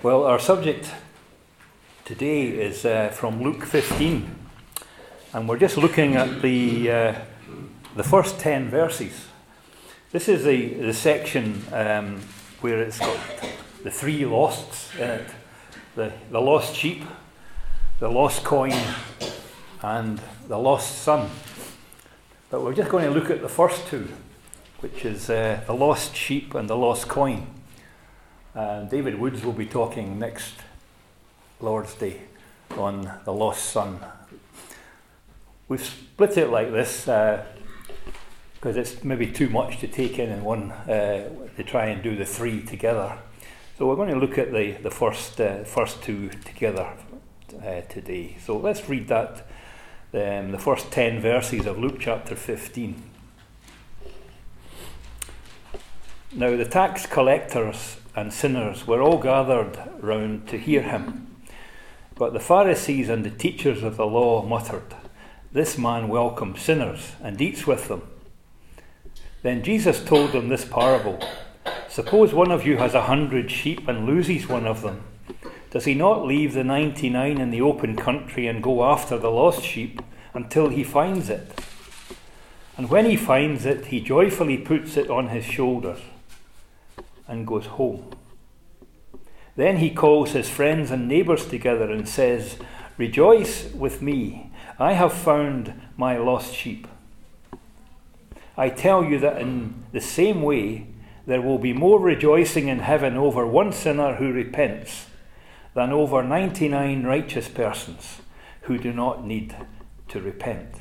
Well, our subject today is uh, from Luke 15, and we're just looking at the, uh, the first 10 verses. This is the, the section um, where it's got the three losts in it the, the lost sheep, the lost coin, and the lost son. But we're just going to look at the first two, which is uh, the lost sheep and the lost coin. Uh, David Woods will be talking next Lord's Day on the lost son. We've split it like this because uh, it's maybe too much to take in in one uh, to try and do the three together. So we're going to look at the the first uh, first two together uh, today. So let's read that um, the first ten verses of Luke chapter fifteen. Now the tax collectors and sinners were all gathered round to hear him. But the Pharisees and the teachers of the law muttered, This man welcomes sinners and eats with them. Then Jesus told them this parable Suppose one of you has a hundred sheep and loses one of them. Does he not leave the ninety nine in the open country and go after the lost sheep until he finds it? And when he finds it, he joyfully puts it on his shoulders and goes home. Then he calls his friends and neighbours together and says, Rejoice with me, I have found my lost sheep. I tell you that in the same way, there will be more rejoicing in heaven over one sinner who repents than over 99 righteous persons who do not need to repent.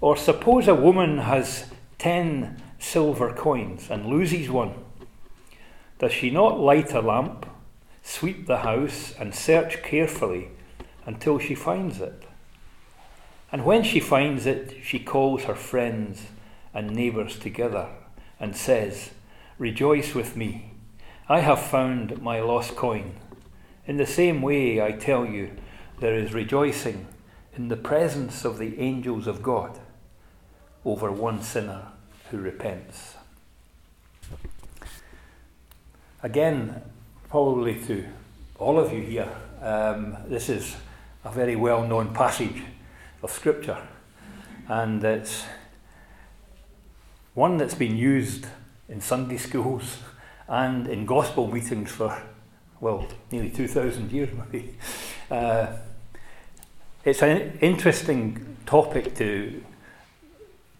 Or suppose a woman has 10 silver coins and loses one, does she not light a lamp, sweep the house, and search carefully until she finds it? And when she finds it, she calls her friends and neighbours together and says, Rejoice with me, I have found my lost coin. In the same way, I tell you, there is rejoicing in the presence of the angels of God over one sinner who repents. Again, probably to all of you here, um, this is a very well known passage of Scripture, and it's one that's been used in Sunday schools and in gospel meetings for, well, nearly 2,000 years, maybe. Uh, it's an interesting topic to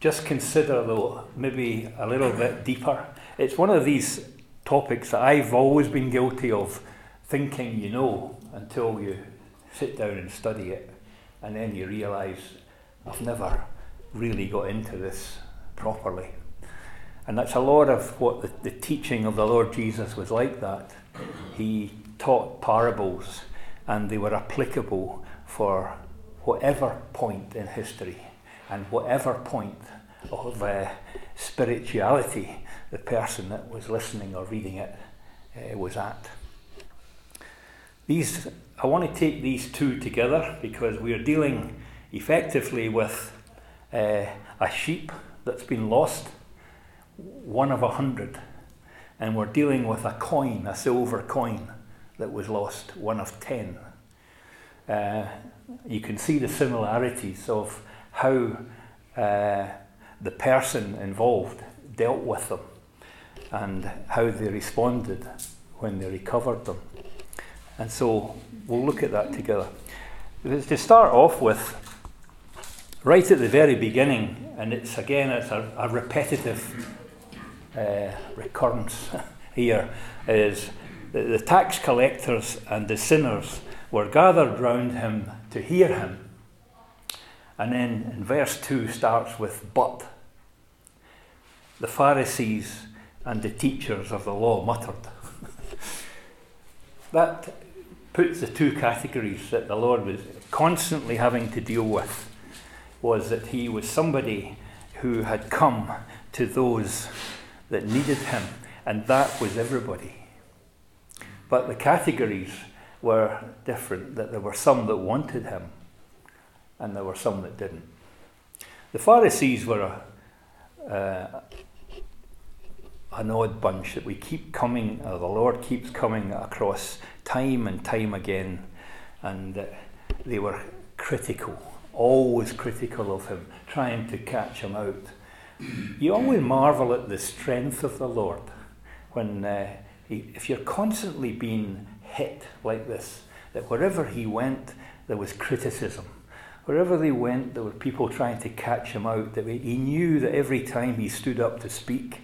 just consider, though, maybe a little bit deeper. It's one of these topics that I've always been guilty of thinking you know until you sit down and study it, and then you realise I've never really got into this properly. And that's a lot of what the, the teaching of the Lord Jesus was like that. He taught parables, and they were applicable for whatever point in history and whatever point of uh, spirituality the person that was listening or reading it uh, was at. These, I want to take these two together because we are dealing effectively with uh, a sheep that's been lost, one of a hundred, and we're dealing with a coin, a silver coin that was lost, one of ten. Uh, you can see the similarities of how uh, the person involved dealt with them and how they responded when they recovered them. And so we'll look at that together. To start off with, right at the very beginning, and it's again it's a, a repetitive uh, recurrence here, is the, the tax collectors and the sinners were gathered round him to hear him and then in verse 2 starts with, But the Pharisees and the teachers of the law muttered. that puts the two categories that the Lord was constantly having to deal with was that he was somebody who had come to those that needed him, and that was everybody. But the categories were different, that there were some that wanted him and there were some that didn't. The Pharisees were a, uh, an odd bunch that we keep coming, or the Lord keeps coming across time and time again, and uh, they were critical, always critical of him, trying to catch him out. You always marvel at the strength of the Lord when, uh, he, if you're constantly being hit like this, that wherever he went, there was criticism. Wherever they went, there were people trying to catch him out. That he knew that every time he stood up to speak,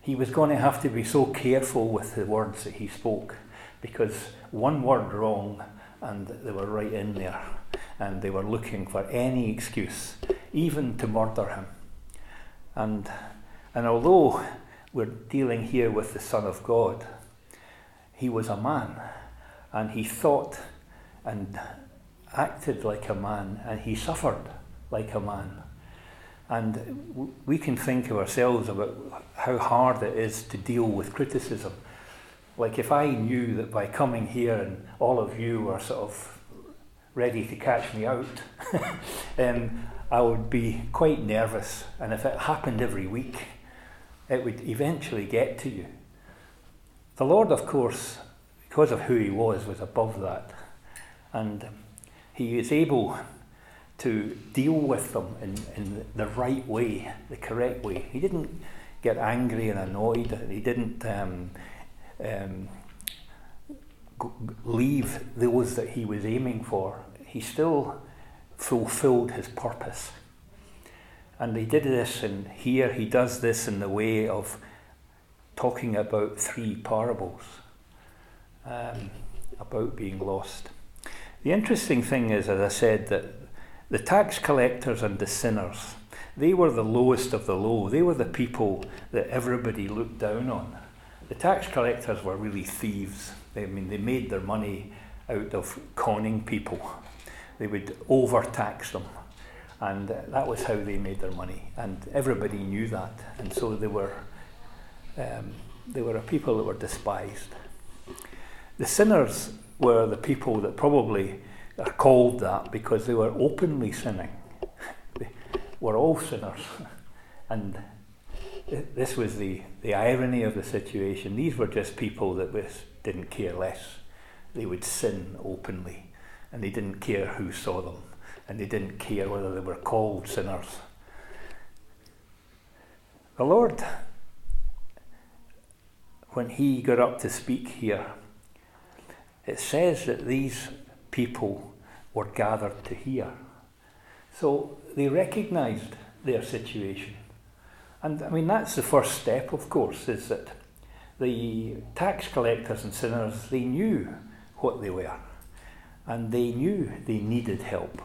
he was going to have to be so careful with the words that he spoke because one word wrong and they were right in there and they were looking for any excuse, even to murder him. And, and although we're dealing here with the Son of God, he was a man and he thought and acted like a man and he suffered like a man. And we can think of ourselves about how hard it is to deal with criticism. Like if I knew that by coming here and all of you were sort of ready to catch me out, um, I would be quite nervous. And if it happened every week, it would eventually get to you. The Lord, of course, because of who He was, was above that. And He is able to deal with them in, in the right way, the correct way. He didn't get angry and annoyed. He didn't um, um, leave those that he was aiming for. He still fulfilled his purpose. And he did this, and here he does this in the way of talking about three parables um, about being lost. The interesting thing is, as I said, that the tax collectors and the sinners, they were the lowest of the low. They were the people that everybody looked down on. The tax collectors were really thieves. I mean, they made their money out of conning people. They would overtax them. And that was how they made their money. And everybody knew that. And so they were, um, they were a people that were despised. The sinners were the people that probably are called that because they were openly sinning. they were all sinners. And this was the, the irony of the situation. These were just people that was, didn't care less. They would sin openly and they didn't care who saw them and they didn't care whether they were called sinners. The Lord, when He got up to speak here, it says that these people were gathered to hear. So they recognized their situation. And I mean, that's the first step, of course, is that the tax collectors and sinners, they knew what they were. And they knew they needed help.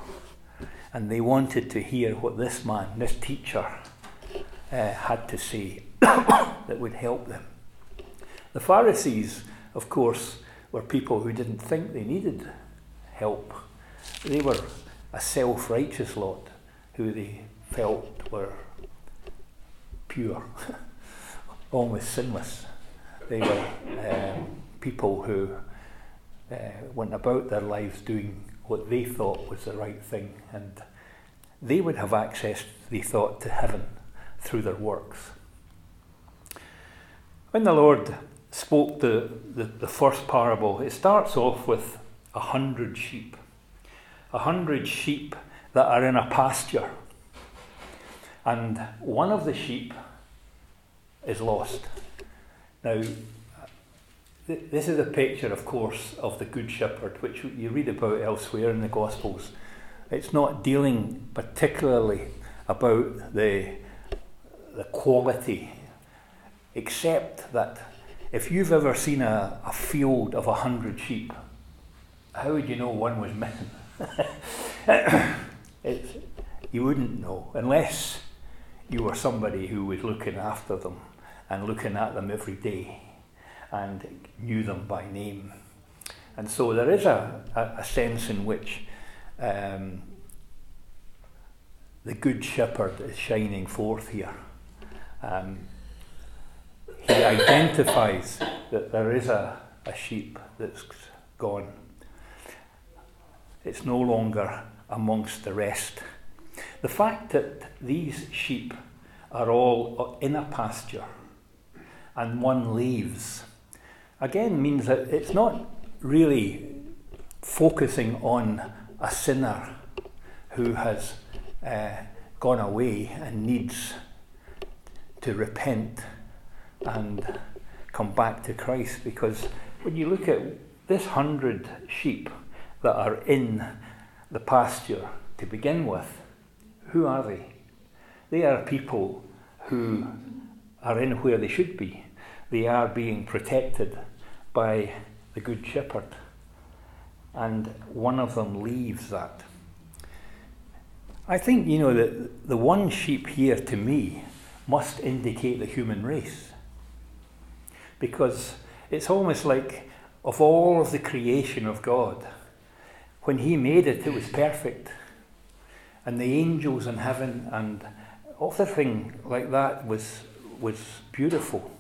And they wanted to hear what this man, this teacher, uh, had to say that would help them. The Pharisees, of course, were people who didn't think they needed help. They were a self righteous lot who they felt were pure, almost sinless. They were um, people who uh, went about their lives doing what they thought was the right thing, and they would have access, they thought, to heaven through their works. When the Lord spoke the, the, the first parable, it starts off with a hundred sheep. A hundred sheep that are in a pasture. And one of the sheep is lost. Now, th- this is a picture, of course, of the Good Shepherd, which you read about elsewhere in the Gospels. It's not dealing particularly about the, the quality, except that if you've ever seen a, a field of a hundred sheep, how would you know one was missing? you wouldn't know unless you were somebody who was looking after them and looking at them every day and knew them by name. And so there is a, a, a sense in which um, the Good Shepherd is shining forth here. Um, he identifies that there is a, a sheep that's gone. It's no longer amongst the rest. The fact that these sheep are all in a pasture and one leaves, again means that it's not really focusing on a sinner who has uh, gone away and needs to repent and come back to Christ. Because when you look at this hundred sheep that are in the pasture to begin with, who are they? They are people who are in where they should be. They are being protected by the Good Shepherd. And one of them leaves that. I think, you know, that the one sheep here to me must indicate the human race. Because it's almost like, of all of the creation of God, when He made it, it was perfect. And the angels in heaven and everything like that was, was beautiful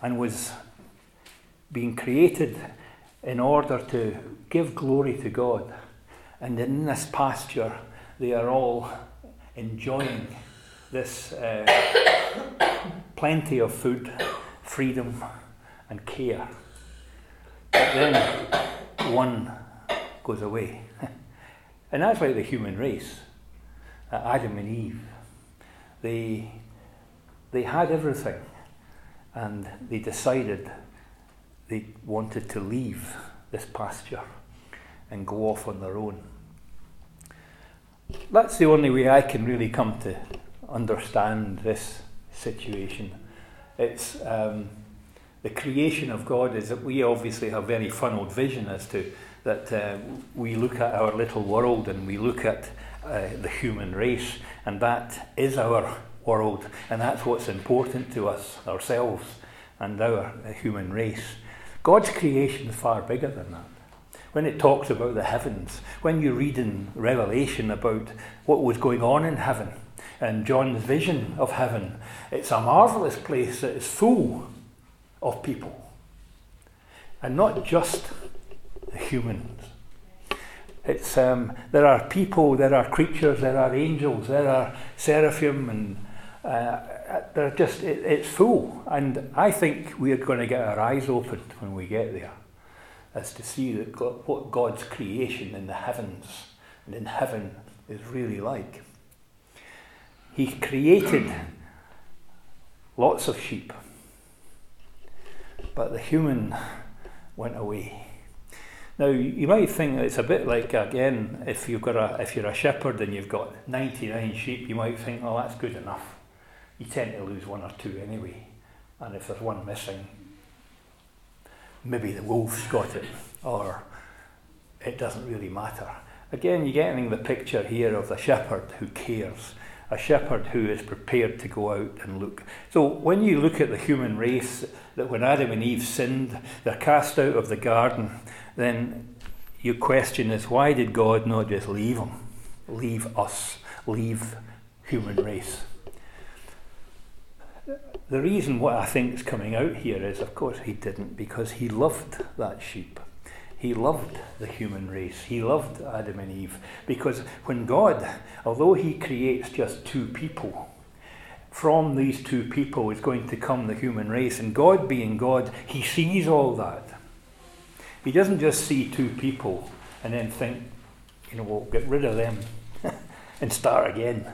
and was being created in order to give glory to God. And in this pasture, they are all enjoying this uh, plenty of food, freedom, and care. But then one goes away. and that's like the human race. Uh, Adam and Eve. They, they had everything and they decided they wanted to leave this pasture and go off on their own. That's the only way I can really come to understand this situation. It's um, the creation of God is that we obviously have very funneled vision as to that uh, we look at our little world and we look at uh, the human race, and that is our world, and that's what's important to us, ourselves, and our uh, human race. God's creation is far bigger than that. When it talks about the heavens, when you read in Revelation about what was going on in heaven and John's vision of heaven, it's a marvellous place that is full of people. And not just humans. It's, um, there are people, there are creatures, there are angels, there are seraphim, and uh, they're just, it, it's full. And I think we're going to get our eyes opened when we get there as to see that God, what God's creation in the heavens and in heaven is really like. He created lots of sheep, but the human went away. Now you might think it's a bit like again, if you've got a if you're a shepherd and you've got 99 sheep, you might think, oh, that's good enough. You tend to lose one or two anyway, and if there's one missing, maybe the wolves got it, or it doesn't really matter. Again, you're getting the picture here of the shepherd who cares, a shepherd who is prepared to go out and look. So when you look at the human race, that when Adam and Eve sinned, they're cast out of the garden then your question is why did God not just leave them? Leave us, leave human race. The reason what I think is coming out here is, of course, he didn't, because he loved that sheep. He loved the human race. He loved Adam and Eve. Because when God, although he creates just two people, from these two people is going to come the human race. And God being God, he sees all that. He doesn't just see two people and then think, you know, we'll get rid of them and start again.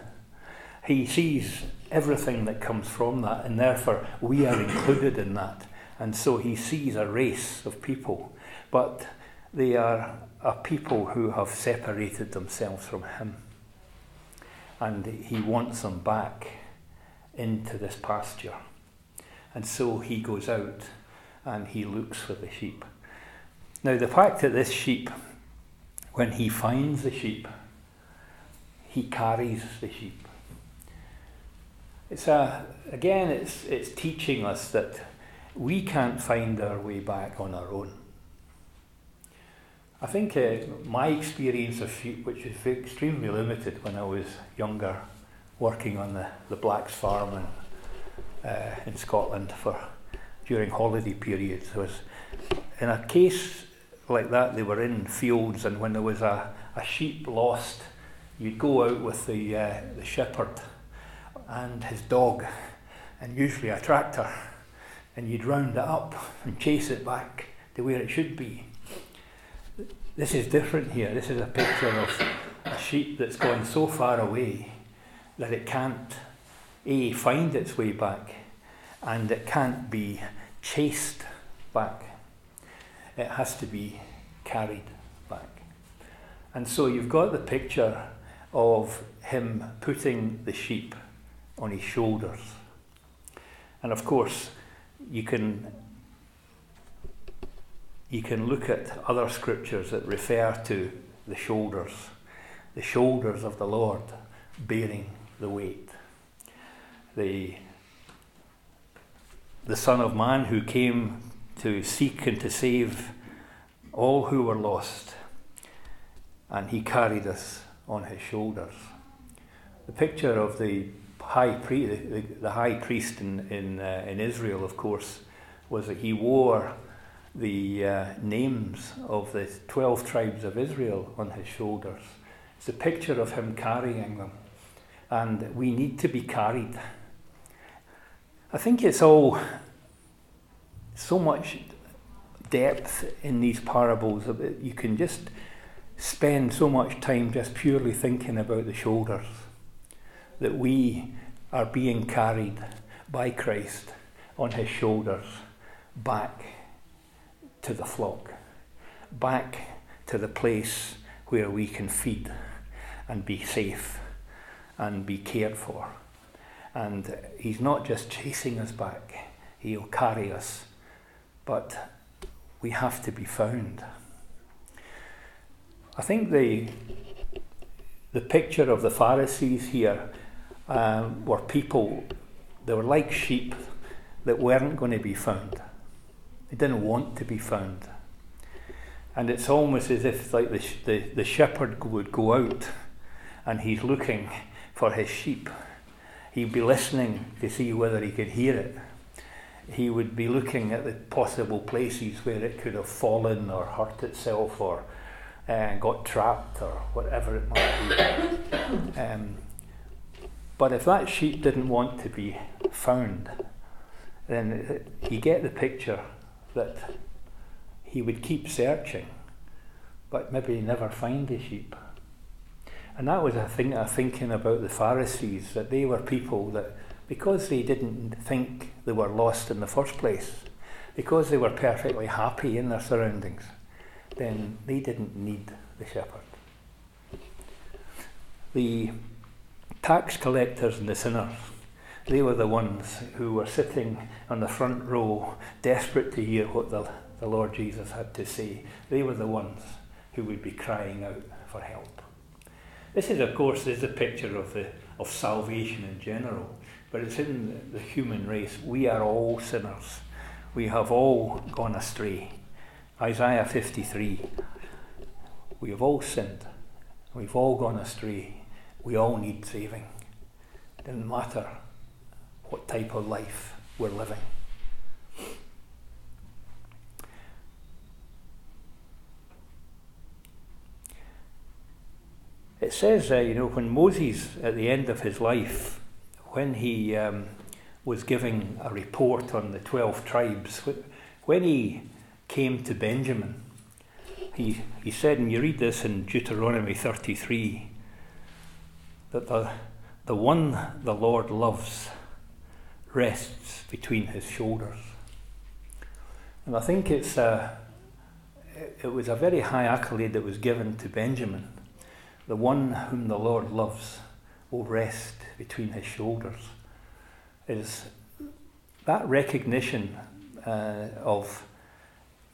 He sees everything that comes from that, and therefore we are included in that. And so he sees a race of people, but they are a people who have separated themselves from him. And he wants them back into this pasture. And so he goes out and he looks for the sheep. Now, the fact that this sheep, when he finds the sheep, he carries the sheep. It's a, again, it's, it's teaching us that we can't find our way back on our own. I think uh, my experience of sheep, which is extremely limited when I was younger, working on the, the Blacks farm in, uh, in Scotland for during holiday periods, was in a case like that. They were in fields, and when there was a, a sheep lost, you'd go out with the, uh, the shepherd and his dog, and usually a tractor, and you'd round it up and chase it back to where it should be. This is different here. This is a picture of a sheep that's gone so far away that it can't A, find its way back, and it can't be chased back. It has to be carried back. And so you've got the picture of him putting the sheep on his shoulders. And of course, you can you can look at other scriptures that refer to the shoulders, the shoulders of the Lord bearing the weight. The, the Son of Man who came to seek and to save all who were lost, and he carried us on his shoulders. The picture of the high, pri- the, the high priest in, in, uh, in Israel, of course, was that he wore the uh, names of the 12 tribes of Israel on his shoulders. It's a picture of him carrying them. And we need to be carried. I think it's all so much depth in these parables. That you can just spend so much time just purely thinking about the shoulders. That we are being carried by Christ on his shoulders back to the flock, back to the place where we can feed and be safe and be cared for. And He's not just chasing us back, He'll carry us, but we have to be found. I think the, the picture of the Pharisees here um, were people, they were like sheep that weren't going to be found. They didn't want to be found. And it's almost as if like the, the, the shepherd would go out and he's looking for his sheep. He'd be listening to see whether he could hear it. He would be looking at the possible places where it could have fallen or hurt itself or uh, got trapped or whatever it might be. Um, but if that sheep didn't want to be found, then you get the picture that he would keep searching, but maybe never find the sheep. And that was a thing of thinking about the Pharisees, that they were people that, because they didn't think they were lost in the first place, because they were perfectly happy in their surroundings, then they didn't need the shepherd. The tax collectors and the sinners they were the ones who were sitting on the front row, desperate to hear what the, the Lord Jesus had to say. They were the ones who would be crying out for help. This is, of course, is a picture of, the, of salvation in general, but it's in the human race. We are all sinners. We have all gone astray. Isaiah 53. We have all sinned. We've all gone astray. We all need saving. It doesn't matter what type of life we're living. It says, uh, you know, when Moses, at the end of his life, when he um, was giving a report on the 12 tribes, when he came to Benjamin, he, he said, and you read this in Deuteronomy 33, that the, the one the Lord loves rests between his shoulders. And I think it's a, it was a very high accolade that was given to Benjamin. The one whom the Lord loves will rest between his shoulders. Is that recognition uh, of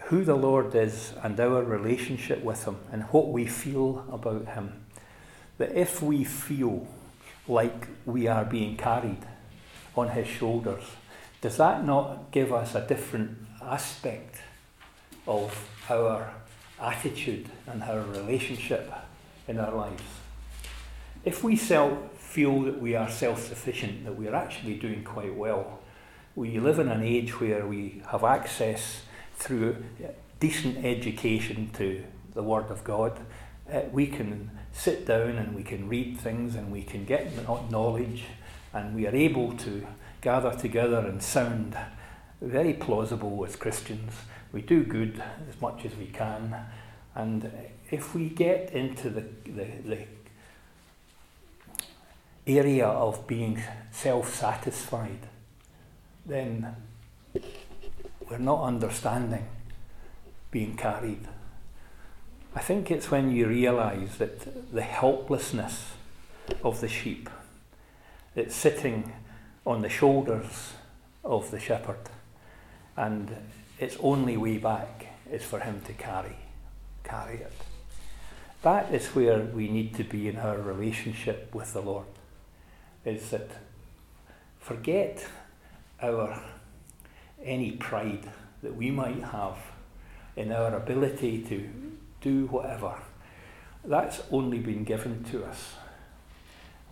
who the Lord is and our relationship with Him and what we feel about Him. That if we feel like we are being carried, on his shoulders. Does that not give us a different aspect of our attitude and our relationship in our lives? If we self feel that we are self sufficient, that we are actually doing quite well, we live in an age where we have access through decent education to the Word of God. Uh, we can sit down and we can read things and we can get knowledge and we are able to gather together and sound very plausible as Christians. We do good as much as we can. And if we get into the, the, the area of being self satisfied, then we're not understanding being carried. I think it's when you realize that the helplessness of the sheep that's sitting on the shoulders of the shepherd, and its only way back is for him to carry, carry it. That is where we need to be in our relationship with the Lord. Is that forget our any pride that we might have in our ability to do whatever. That's only been given to us.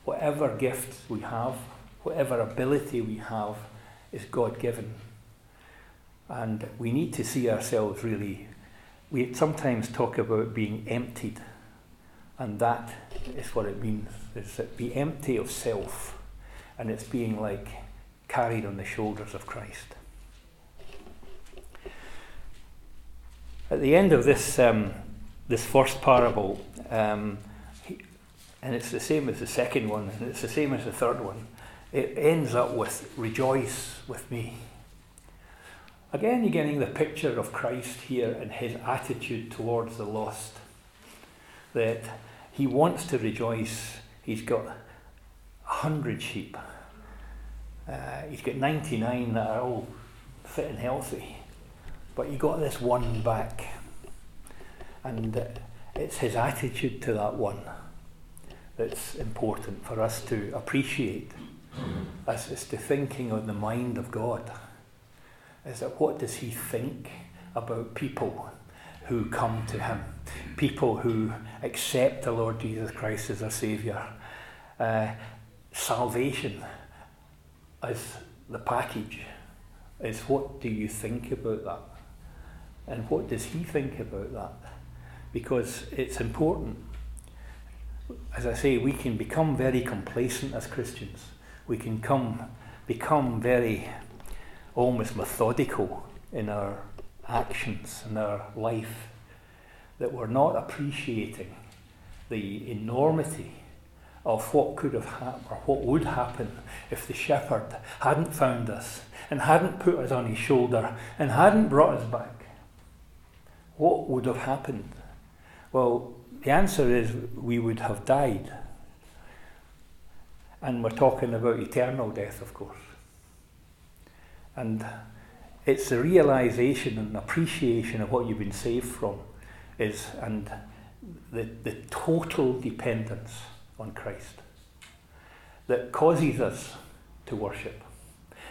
Whatever gifts we have, whatever ability we have, is God given. And we need to see ourselves really. We sometimes talk about being emptied, and that is what it means. Is that be empty of self, and it's being like carried on the shoulders of Christ. At the end of this, um, this first parable, um, and it's the same as the second one, and it's the same as the third one, it ends up with rejoice with me. Again, you're getting the picture of Christ here and his attitude towards the lost. That he wants to rejoice. He's got a hundred sheep. Uh, he's got 99 that are all fit and healthy. But he got this one back. And it's his attitude to that one that's important for us to appreciate as is to thinking on the mind of God. Is that what does he think about people who come to him? People who accept the Lord Jesus Christ as their Saviour. Uh, salvation as the package is what do you think about that? And what does he think about that? Because it's important. As I say, we can become very complacent as Christians. We can come, become very almost methodical in our actions and our life, that we're not appreciating the enormity of what could have happened or what would happen if the shepherd hadn't found us and hadn't put us on his shoulder and hadn't brought us back what would have happened? Well, the answer is we would have died. And we're talking about eternal death, of course. And it's the realization and appreciation of what you've been saved from is and the, the total dependence on Christ that causes us to worship,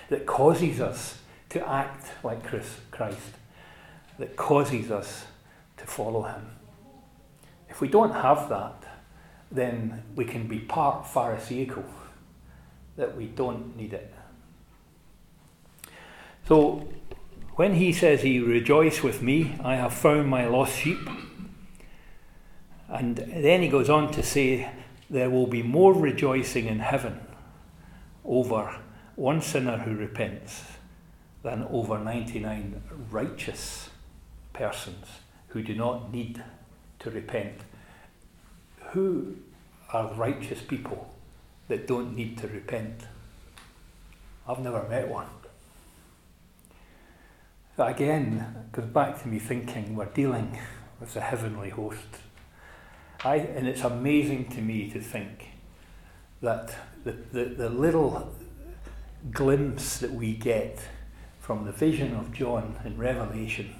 that causes us to act like Christ that causes us to follow Him. If we don't have that, then we can be part Pharisaical, that we don't need it. So, when he says he rejoice with me, I have found my lost sheep. And then he goes on to say, there will be more rejoicing in heaven over one sinner who repents than over 99 righteous persons who do not need to repent. Who are righteous people that don't need to repent? I've never met one. Again goes back to me thinking we're dealing with the heavenly host. I, and it's amazing to me to think that the, the, the little glimpse that we get from the vision of John in Revelation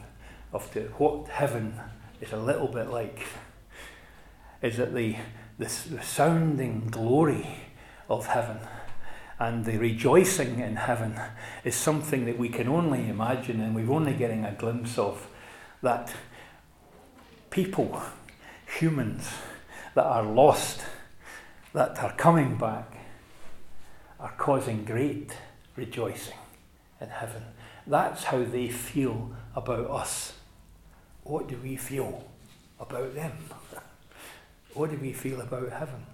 of the, what heaven is a little bit like is that the, the, sounding glory of heaven and the rejoicing in heaven is something that we can only imagine and we're only getting a glimpse of that people, humans that are lost, that are coming back, are causing great rejoicing in heaven. That's how they feel about us what do we feel about them? What do we feel about heaven?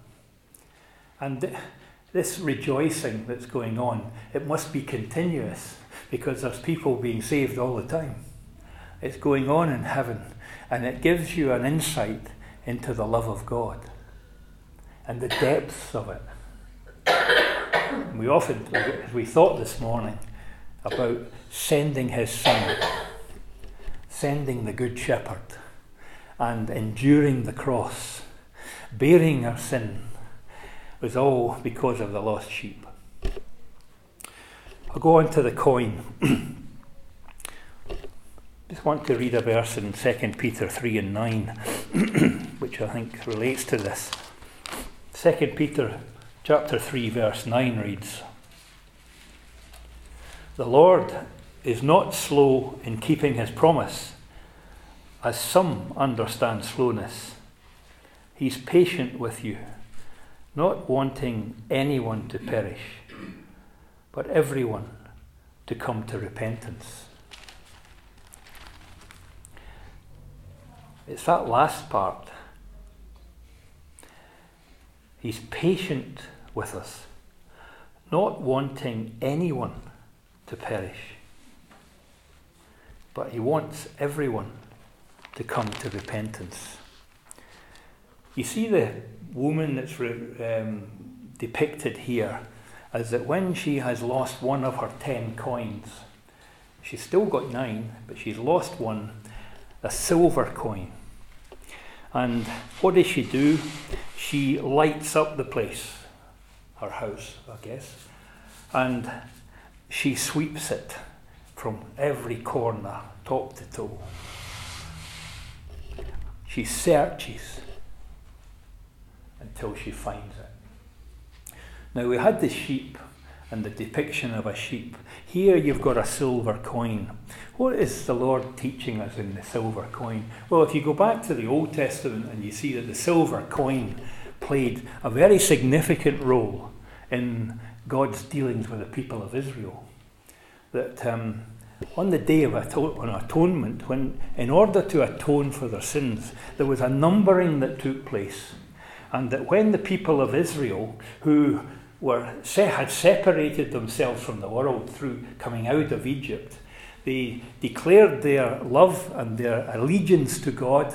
And this rejoicing that's going on, it must be continuous because there's people being saved all the time. It's going on in heaven, and it gives you an insight into the love of God and the depths of it. we often, we thought this morning, about sending his son, sending the Good Shepherd, and enduring the cross, bearing our sin, was all because of the lost sheep. I'll go on to the coin. Just want to read a verse in 2 Peter 3 and 9, which I think relates to this. 2 Peter chapter 3 verse 9 reads The Lord is not slow in keeping his promise, as some understand slowness. He's patient with you, not wanting anyone to perish, but everyone to come to repentance. It's that last part. He's patient with us, not wanting anyone to perish, but he wants everyone to come to repentance. You see, the woman that's um, depicted here is that when she has lost one of her ten coins, she's still got nine, but she's lost one, a silver coin. And what does she do? She lights up the place, her house, I guess, and she sweeps it from every corner, top to toe. She searches until she finds it. Now, we had the sheep and the depiction of a sheep. Here you've got a silver coin. What is the Lord teaching us in the silver coin? Well, if you go back to the Old Testament and you see that the silver coin played a very significant role in God's dealings with the people of Israel. That um, on the day of atonement, when in order to atone for their sins, there was a numbering that took place, and that when the people of Israel, who were had separated themselves from the world through coming out of Egypt. They declared their love and their allegiance to God,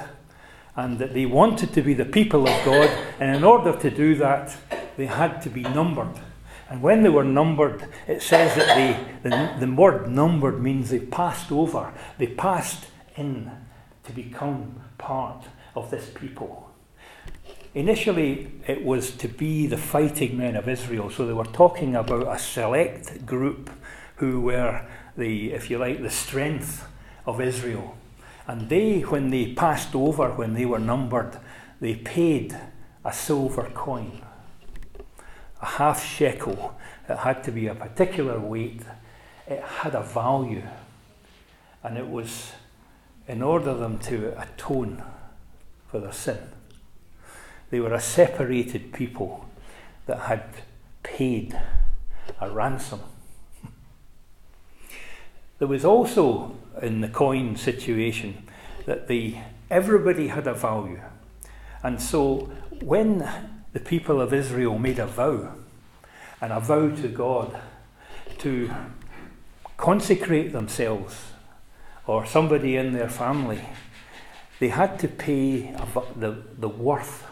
and that they wanted to be the people of God. And in order to do that, they had to be numbered. And when they were numbered, it says that they, the, the word numbered means they passed over, they passed in to become part of this people. Initially, it was to be the fighting men of Israel. So they were talking about a select group who were the, if you like, the strength of Israel. And they, when they passed over, when they were numbered, they paid a silver coin, a half shekel. It had to be a particular weight. It had a value. And it was in order them to atone for their sin. They were a separated people that had paid a ransom. There was also in the coin situation that the everybody had a value. And so when the people of Israel made a vow, and a vow to God to consecrate themselves or somebody in their family, they had to pay the, the worth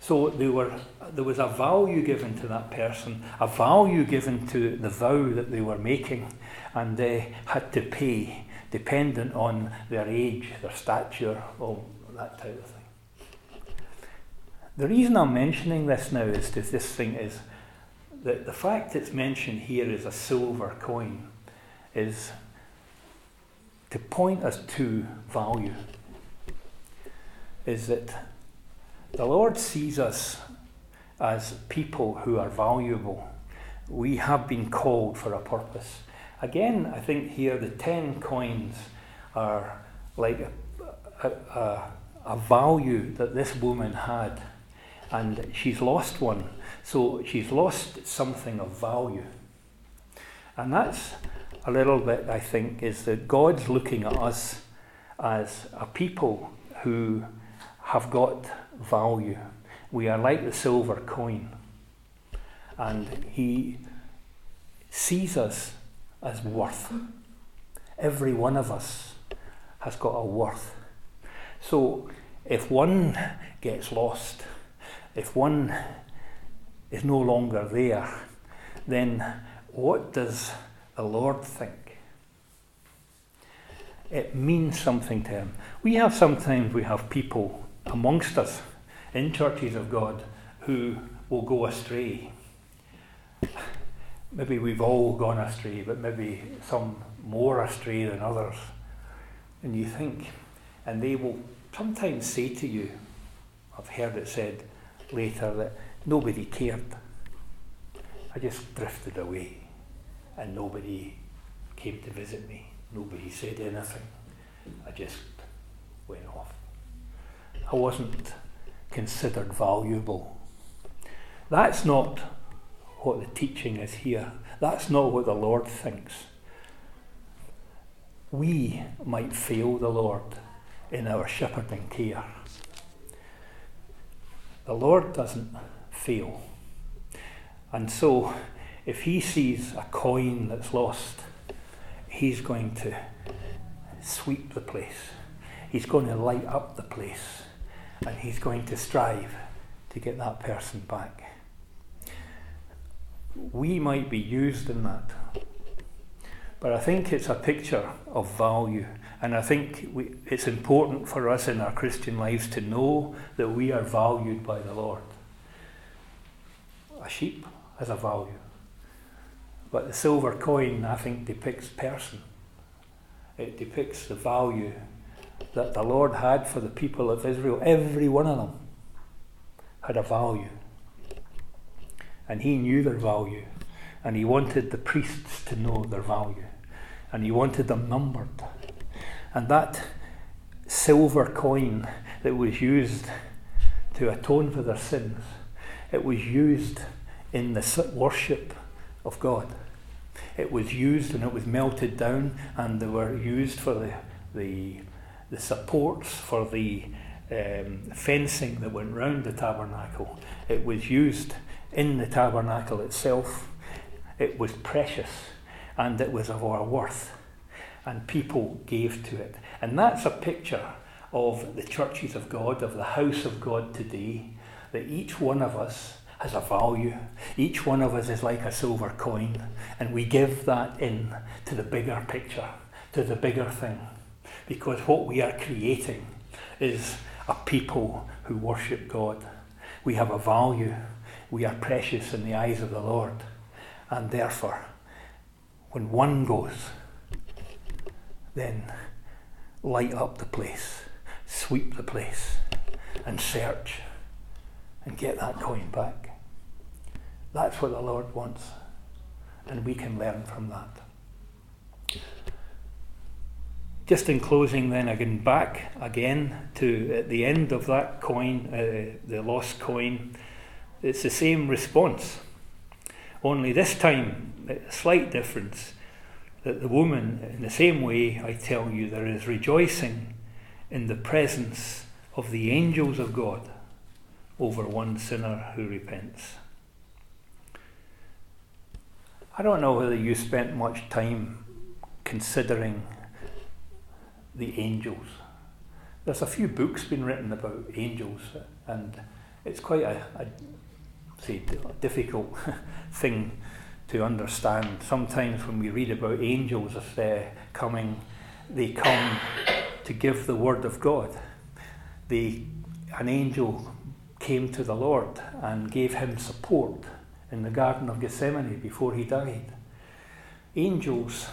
so they were, there was a value given to that person, a value given to the vow that they were making, and they had to pay dependent on their age, their stature, all that type of thing. The reason I'm mentioning this now is that this thing is that the fact it's mentioned here is a silver coin is to point us to value. Is that the Lord sees us as people who are valuable. We have been called for a purpose. Again, I think here the 10 coins are like a, a, a value that this woman had, and she's lost one. So she's lost something of value. And that's a little bit, I think, is that God's looking at us as a people who have got value. We are like the silver coin. and He sees us as worth. Every one of us has got a worth. So if one gets lost, if one is no longer there, then what does the Lord think? It means something to him. We have sometimes we have people amongst us in churches of God who will go astray. Maybe we've all gone astray, but maybe some more astray than others. And you think, and they will sometimes say to you, I've heard it said later that nobody cared. I just drifted away and nobody came to visit me. Nobody said anything. I just went off. I wasn't considered valuable. That's not what the teaching is here. That's not what the Lord thinks. We might fail the Lord in our shepherding care. The Lord doesn't fail. And so, if He sees a coin that's lost, He's going to sweep the place. He's going to light up the place. And He's going to strive to get that person back. We might be used in that. But I think it's a picture of value and I think we, it's important for us in our Christian lives to know that we are valued by the Lord. A sheep has a value. But the silver coin, I think, depicts person. It depicts the value that the Lord had for the people of Israel. Every one of them had a value. And he knew their value. And he wanted the priests to know their value. And he wanted them numbered. And that silver coin that was used to atone for their sins, it was used in the worship of God. It was used and it was melted down, and they were used for the, the, the supports for the um, fencing that went round the tabernacle. It was used in the tabernacle itself. It was precious and it was of our worth and people gave to it. And that's a picture of the churches of God, of the house of God today, that each one of us has a value. Each one of us is like a silver coin, and we give that in to the bigger picture, to the bigger thing. Because what we are creating is a people who worship God. We have a value. We are precious in the eyes of the Lord. And therefore, when one goes, then light up the place, sweep the place, and search and get that coin back. That's what the Lord wants, and we can learn from that. Just in closing, then again, back again to at the end of that coin, uh, the lost coin, it's the same response. Only this time, a slight difference that the woman, in the same way, I tell you, there is rejoicing in the presence of the angels of God over one sinner who repents. I don't know whether you spent much time considering the angels. There's a few books been written about angels, and it's quite a, a say, difficult thing to understand. Sometimes when we read about angels they're coming, they come to give the word of God. They, an angel came to the Lord and gave him support in the Garden of Gethsemane before he died. Angels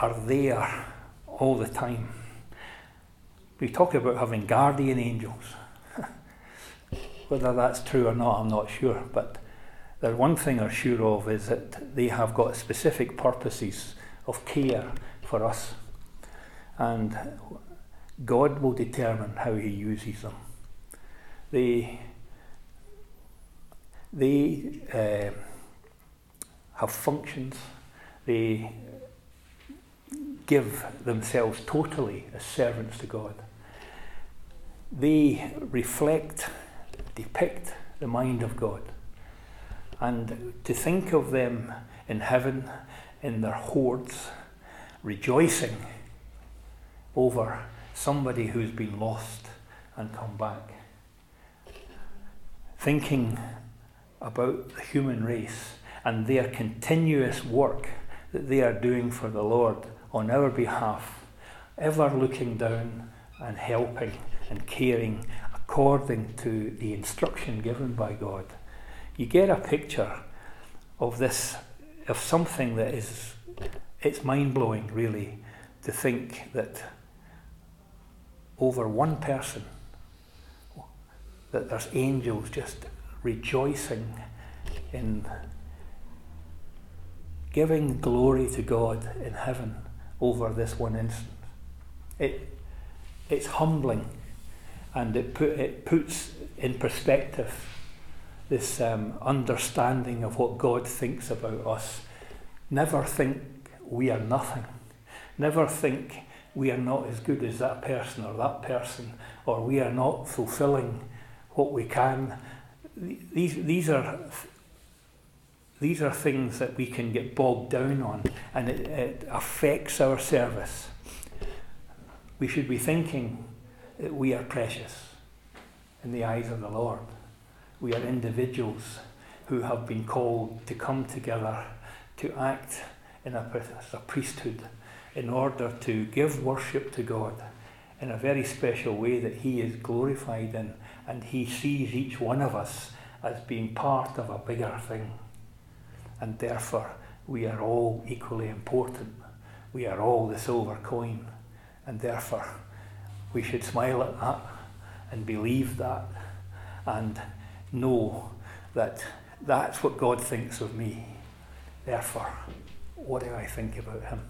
are there all the time. We talk about having guardian angels. Whether that's true or not, I'm not sure, but the one thing I'm sure of is that they have got specific purposes of care for us. And God will determine how He uses them. They, they uh, have functions, they give themselves totally as servants to God. They reflect, depict the mind of God And to think of them in heaven in their hordes, rejoicing over somebody who's been lost and come back. Thinking about the human race and their continuous work that they are doing for the Lord on our behalf, ever looking down and helping and caring according to the instruction given by God. You get a picture of this, of something that is, it's mind blowing really to think that over one person, that there's angels just rejoicing in giving glory to God in heaven over this one instance. It, it's humbling and it, put, it puts in perspective this um, understanding of what God thinks about us. Never think we are nothing. Never think we are not as good as that person or that person, or we are not fulfilling what we can. These, these are these are things that we can get bogged down on, and it, it affects our service. We should be thinking that we are precious in the eyes of the Lord. We are individuals who have been called to come together to act in a, a priesthood in order to give worship to God in a very special way that He is glorified in, and He sees each one of us as being part of a bigger thing. And therefore, we are all equally important. We are all the silver coin, and therefore, we should smile at that and believe that and know that that's what God thinks of me. Therefore, what do I think about Him?